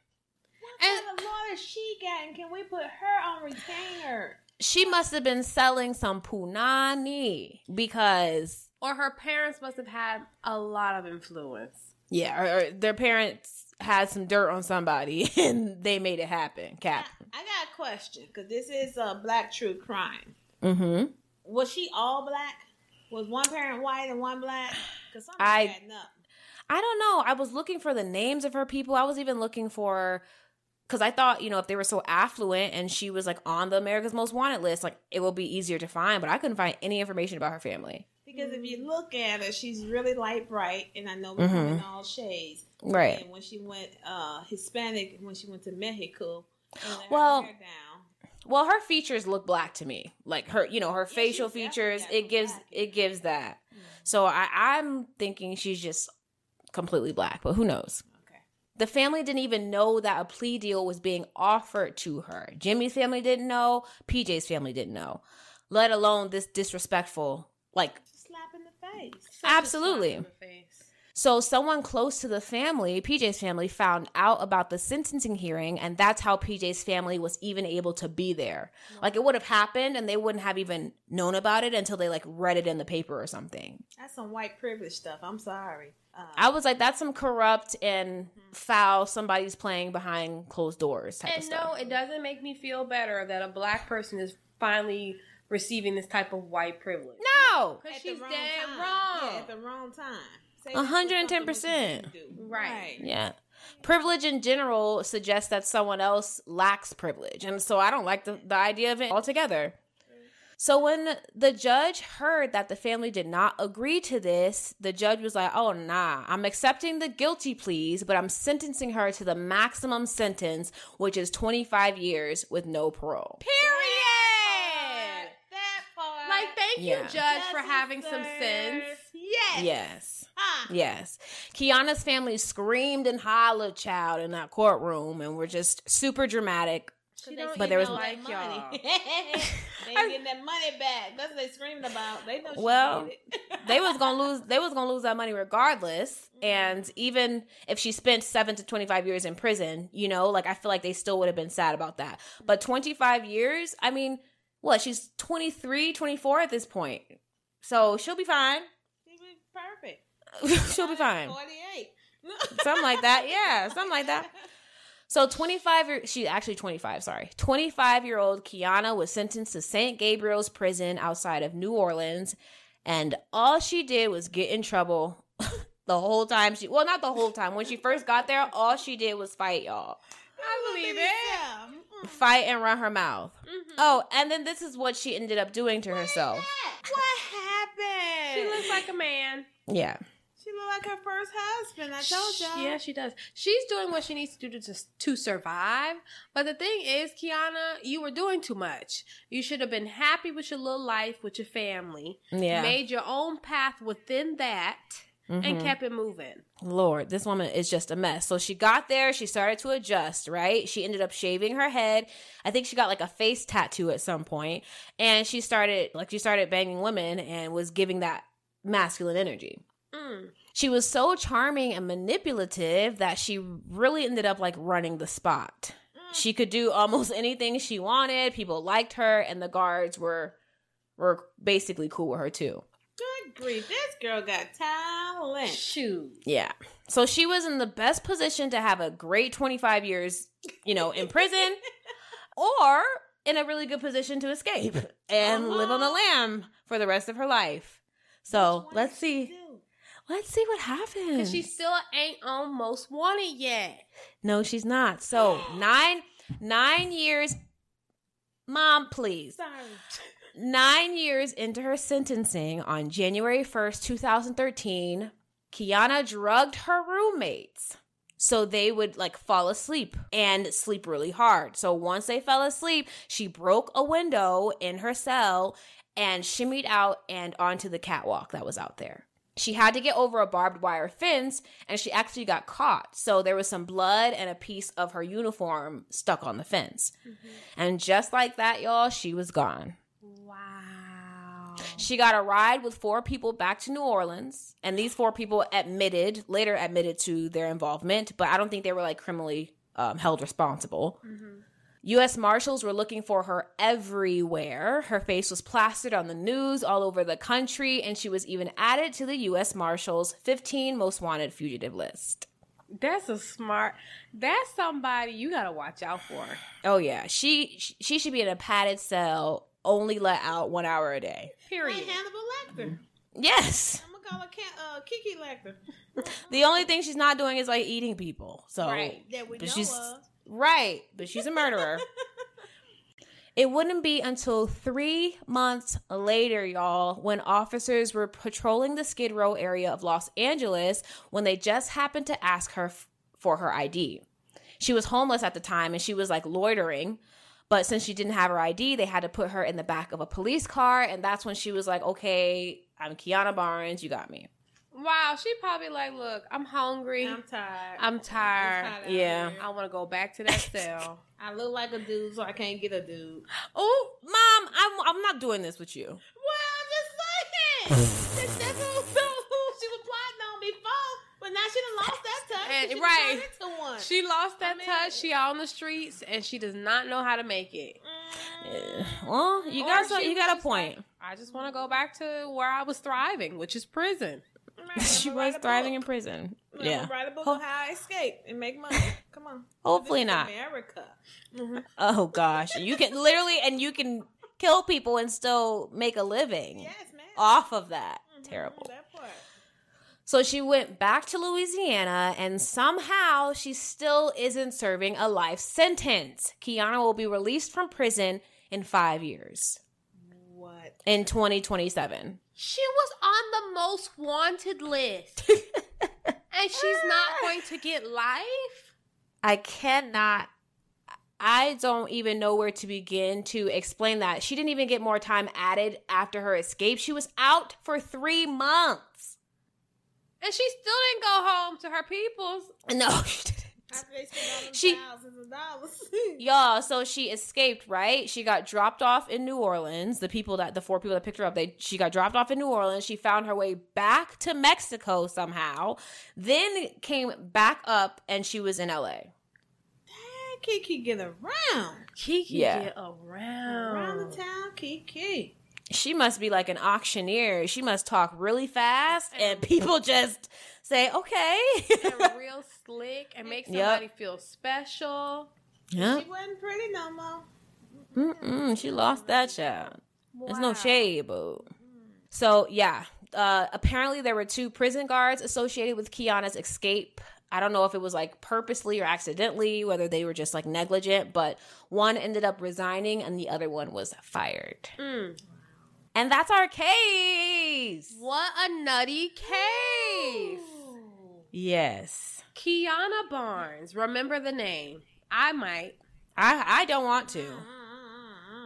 What kind of lawyer she got, and can we put her on retainer? She must have been selling some punani because, Or her parents must have had a lot of influence. yeah, or, or their parents had some dirt on somebody and they made it happen. I, Cap. I got a question because this is a black true crime. Mm-hmm. Was she all black? Was one parent white and one black? Because I- adding up. I don't know. I was looking for the names of her people. I was even looking for because I thought, you know, if they were so affluent and she was like on the America's Most Wanted list, like it would be easier to find. But I couldn't find any information about her family. Because if you look at her, she's really light bright, and I know we're coming in all shades. Right. And when she went uh Hispanic, when she went to Mexico, and let her Well, hair down. Well, her features look black to me. Like her, you know, her Yeah, facial features. It gives black. it gives that. So I, I'm thinking she's just completely black, but who knows? The family didn't even know that a plea deal was being offered to her. Jimmy's family didn't know. PJ's family didn't know. Let alone this disrespectful. Like Slap in the face. Such Absolutely. slap in the face. So, someone close to the family, PJ's family, found out about the sentencing hearing, and that's how PJ's family was even able to be there. Like, it would have happened, and they wouldn't have even known about it until they like read it in the paper or something. That's some white privilege stuff. I'm sorry. Uh, I was like, that's some corrupt and foul. Somebody's playing behind closed doors type of And stuff. no, it doesn't make me feel better that a black person is finally receiving this type of white privilege. No, Because she's wrong dead time. wrong. Yeah, at the wrong time. Say this was 110%. something what you didn't do. Right. Yeah. Privilege in general suggests that someone else lacks privilege. And so I don't like the, the idea of it altogether. So when the judge heard that the family did not agree to this, the judge was like, oh, nah, I'm accepting the guilty pleas, but I'm sentencing her to the maximum sentence, which is 25 years with no parole. Period. That part. Like, thank Yeah. you, Judge, for having some sense. Yes. Yes. Huh. Yes. Keana's family screamed and hollered, child, in that courtroom, and were just super dramatic. She They don't But there was- like money. y'all. they getting that money back. That's what they screaming about. They know she Well, they was gonna lose they was gonna lose that money regardless mm-hmm. and even if she spent 7 to 25 years in prison you know like i feel like they still would have been sad about that but mm-hmm. 25 years i mean what she's 23 24 at this point so she'll be fine She was perfect. she'll be fine 48. something like that yeah something like that so 25 year she actually 25 sorry 25 year old keana was sentenced to st gabriel's prison outside of new orleans and all she did was get in trouble the whole time she well not the whole time when she first got there all she did was fight y'all I believe it. Yeah. Mm. fight and run her mouth Mhm. oh and then this is what she ended up doing to herself What happened? She looks like a man. yeah She looked like her first husband. I told y'all. Yeah, she does. She's doing what she needs to do to to survive. But the thing is, Keana, you were doing too much. You should have been happy with your little life, with your family. yeah Made your own path within that, and Mhm. kept it moving. Lord, this woman is just a mess. So she got there, she started to adjust, right? She ended up shaving her head. I think she got like a face tattoo at some point, and she started like she started banging women and was giving that masculine energy. Mm. She was so charming and manipulative that she really ended up like running the spot. Mm. She could do almost anything she wanted. People liked her and the guards were were basically cool with her too. Good grief. This girl got talent. Shoot. Yeah. So she was in the best position to have a great 25 years, you know, in prison or in a really good position to escape and live on the uh-huh. lam for the rest of her life. So let's did she see. Let's see what happens. Cause she still ain't on most wanted yet. no, she's not. So nine nine years. Mom, please. Sorry. Nine years into her sentencing on January 1st, 2013, Keana drugged her roommates so they would like fall asleep and sleep really hard. So once they fell asleep, she broke a window in her cell and shimmied out and onto the catwalk that was out there. She had to get over a barbed wire fence and she actually got caught. So there was some blood and a piece of her uniform stuck on the fence. And just like that, y'all, she was gone. Wow. She got a ride with four people back to New Orleans, and these four people admitted, later admitted to their involvement, but I don't think they were like criminally um, held responsible. U.S. Marshals were looking for her everywhere. Her face was plastered on the news all over the country, and she was even added to the U.S. Marshals 15 most wanted fugitive list. That's a smart. That's somebody you gotta watch out for. Oh yeah, she she should be in a padded cell, only let out one hour a day. Like Period. Hannibal Lecter. Yes. I'm gonna call her Can- uh, Kiki Lecter. The only thing she's not doing is like eating people. So Right. That we But know she's- of. Right, but she's a murderer. it wouldn't be until three months later, y'all, when officers were patrolling the Skid Row area of Los Angeles when they just happened to ask her f- for her ID. She was homeless at the time and she was like loitering. But since she didn't have her ID, they had to put her in the back of a police car. And that's when she was like, okay, I'm Keana Barnes. You got me. Wow, she probably like, look, I'm hungry. I'm tired. I'm tired. I'm tired Yeah. here. I want to go back to that cell. I look like a dude, so I can't get a dude. Oh, mom, I'm, I'm not doing this with you. Well, I'm just saying. that's, that's who, who she was plotting on before, but now she done lost that touch. And- she right. turned into one. She lost that I mean- touch. She out on the streets and she does not know how to make it. Eh, Well, you Or got some, she you got a point. like, I just want to go back to where I was thriving, which is prison. She was thriving in prison. I'm Yeah. write a book on how I escape and make money. Come on. Hopefully not. America. Oh gosh, you can literally and you can kill people and still make a living Yes, off of that. Mhm, Terrible. That. So she went back to Louisiana and somehow she still isn't serving a life sentence. Keana will be released from prison in five years In 2027. She was on the most wanted list. and she's not going to get life? I cannot. I don't even know where to begin to explain that. She didn't even get more time added after her escape. She was out for three months. And she still didn't go home to her peoples. No, she didn't. After they spent She- thousands of dollars. Y'all, so she escaped, right? She got dropped off in New Orleans. The people that the four people that picked her up, they she got dropped off in New Orleans. She found her way back to Mexico somehow. Then came back up and she was in LA. Dang, Kiki get around. Kiki Yeah. get around. Around the town, Kiki. She must be like an auctioneer. She must talk really fast and people just say, "Okay." and real slick and make Yep. feel special. yeah. She wasn't pretty no more. Mm-mm, she lost that child. There's no Wow. shade, boo. So yeah, uh, apparently there were two prison guards associated with Keana's escape. I don't know if it was like purposely or accidentally, whether they were just like negligent, but one ended up resigning and the other one was fired. Mm. And that's our case. What a nutty case. Yes. Keana Barnes. Remember the name. I might. I I don't want to.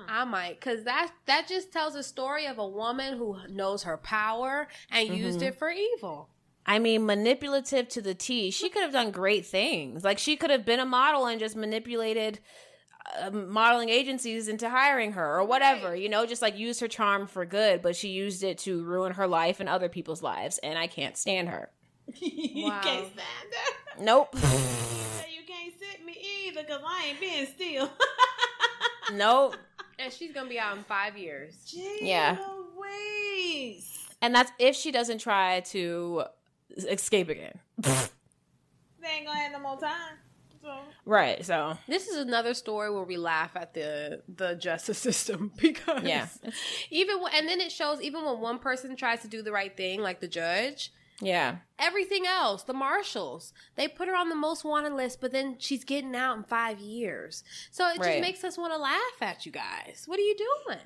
I might, cause that that just tells a story of a woman who knows her power and mm-hmm. used it for evil. I mean, manipulative to the T. She could have done great things. Like she could have been a model and just manipulated uh, modeling agencies into hiring her or whatever. You know, just like use her charm for good. But she used it to ruin her life and other people's lives, and I can't stand her. you Wow. can't stand her. Nope, Say You can't sit me either because I ain't being still. nope. And she's gonna be out in five years. Jeez Yeah. Louise. And that's if she doesn't try to escape again. They ain't gonna have no more time. So Right. So This is another story where we laugh at the the justice system because yeah, even when, and then it shows even when one person tries to do the right thing, like the judge, yeah. everything else, the marshals, they put her on the most wanted list, but then she's getting out in five years. So it Right. just makes us want to laugh at you guys. What are you doing?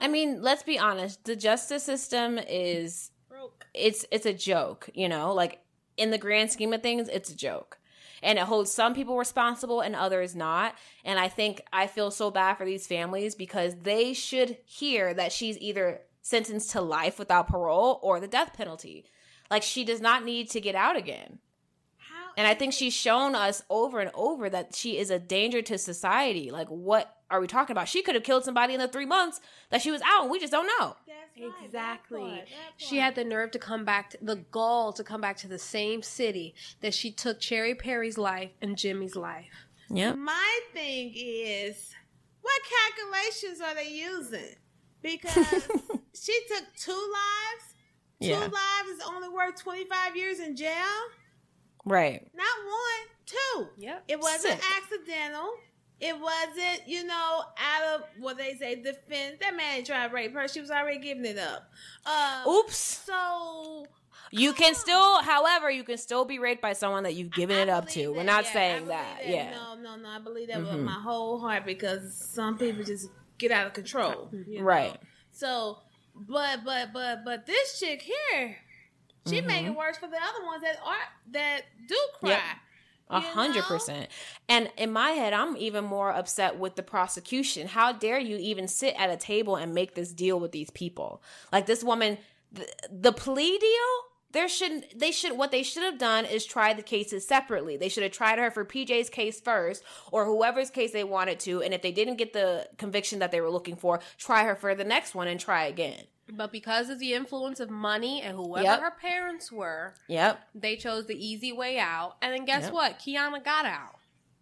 I mean, let's be honest. The justice system is broke. it's it's a joke, you know, like in the grand scheme of things, it's a joke. And it holds some people responsible and others not. And I think I feel so bad for these families because they should hear that she's either sentenced to life without parole or the death penalty. Like she does not need to get out again. How And I think she's shown us over and over that she is a danger to society. Like what are we talking about? She could have killed somebody in the 3 months that she was out and we just don't know. That's right, that Exactly. part, that She had the nerve to come back, to, the gall to come back to the same city that she took Cherry Perry's life and Jimmy's life. Yep. My thing is, what calculations are they using? Because she took two lives. Two Yeah. lives is only worth 25 years in jail. Right. Not one, two. Yep. It wasn't Sick. accidental. It wasn't, you know, out of what they say defense. That man tried to rape her. She was already giving it up. Um, Oops. So You can still, however, you can still be raped by someone that you've given I it up to. We're not yeah, saying that. that. Yeah. No, no, no. I believe that Mhm. with my whole heart because some people just get out of control. you know? Right. So, but but but but this chick here, she Mhm. make it worse for the other ones that are that do cry. Yep. A hundred percent. And in my head, I'm even more upset with the prosecution. How dare you even sit at a table and make this deal with these people? Like this woman, the, the plea deal. There shouldn't. They should. What they should have done is try the cases separately. They should have tried her for PJ's case first, or whoever's case they wanted to. And if they didn't get the conviction that they were looking for, try her for the next one and try again. But because of the influence of money and whoever Yep. her parents were, Yep. they chose the easy way out. And then guess Yep. what? Keana got out.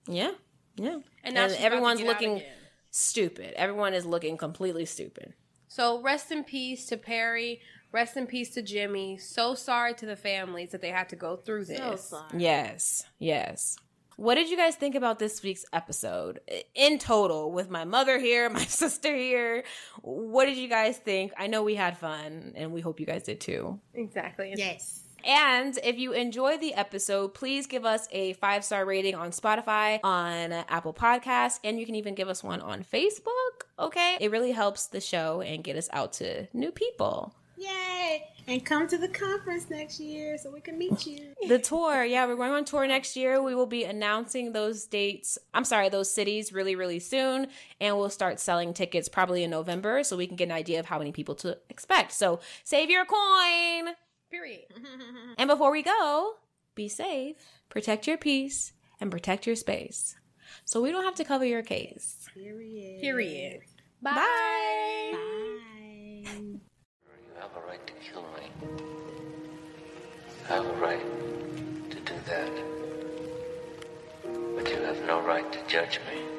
Yeah. Yeah. And now And she's about to everyone's get out looking again. stupid. Everyone is looking completely stupid. So rest in peace to Perry. Rest in peace to Jimmy. So sorry to the families that they had to go through this. So sorry. Yes, yes. What did you guys think about this week's episode in total with my mother here, my sister here? What did you guys think? I know we had fun and we hope you guys did too. Exactly. Yes. And if you enjoyed the episode, please give us a five star rating on Spotify, on Apple Podcasts, and you can even give us one on Facebook. Okay. It really helps the show and get us out to new people. Yay! And come to the conference next year so we can meet you. The tour, yeah, we're going on tour next year. We will be announcing those dates, I'm sorry, those cities really, really soon. And we'll start selling tickets probably in November so we can get an idea of how many people to expect. So save your coin. Period. And before we go, be safe, protect your peace, and protect your space. So we don't have to cover your case. Period. Period. Bye. Bye. You have a right to kill me. I have a right to do that. But you have no right to judge me.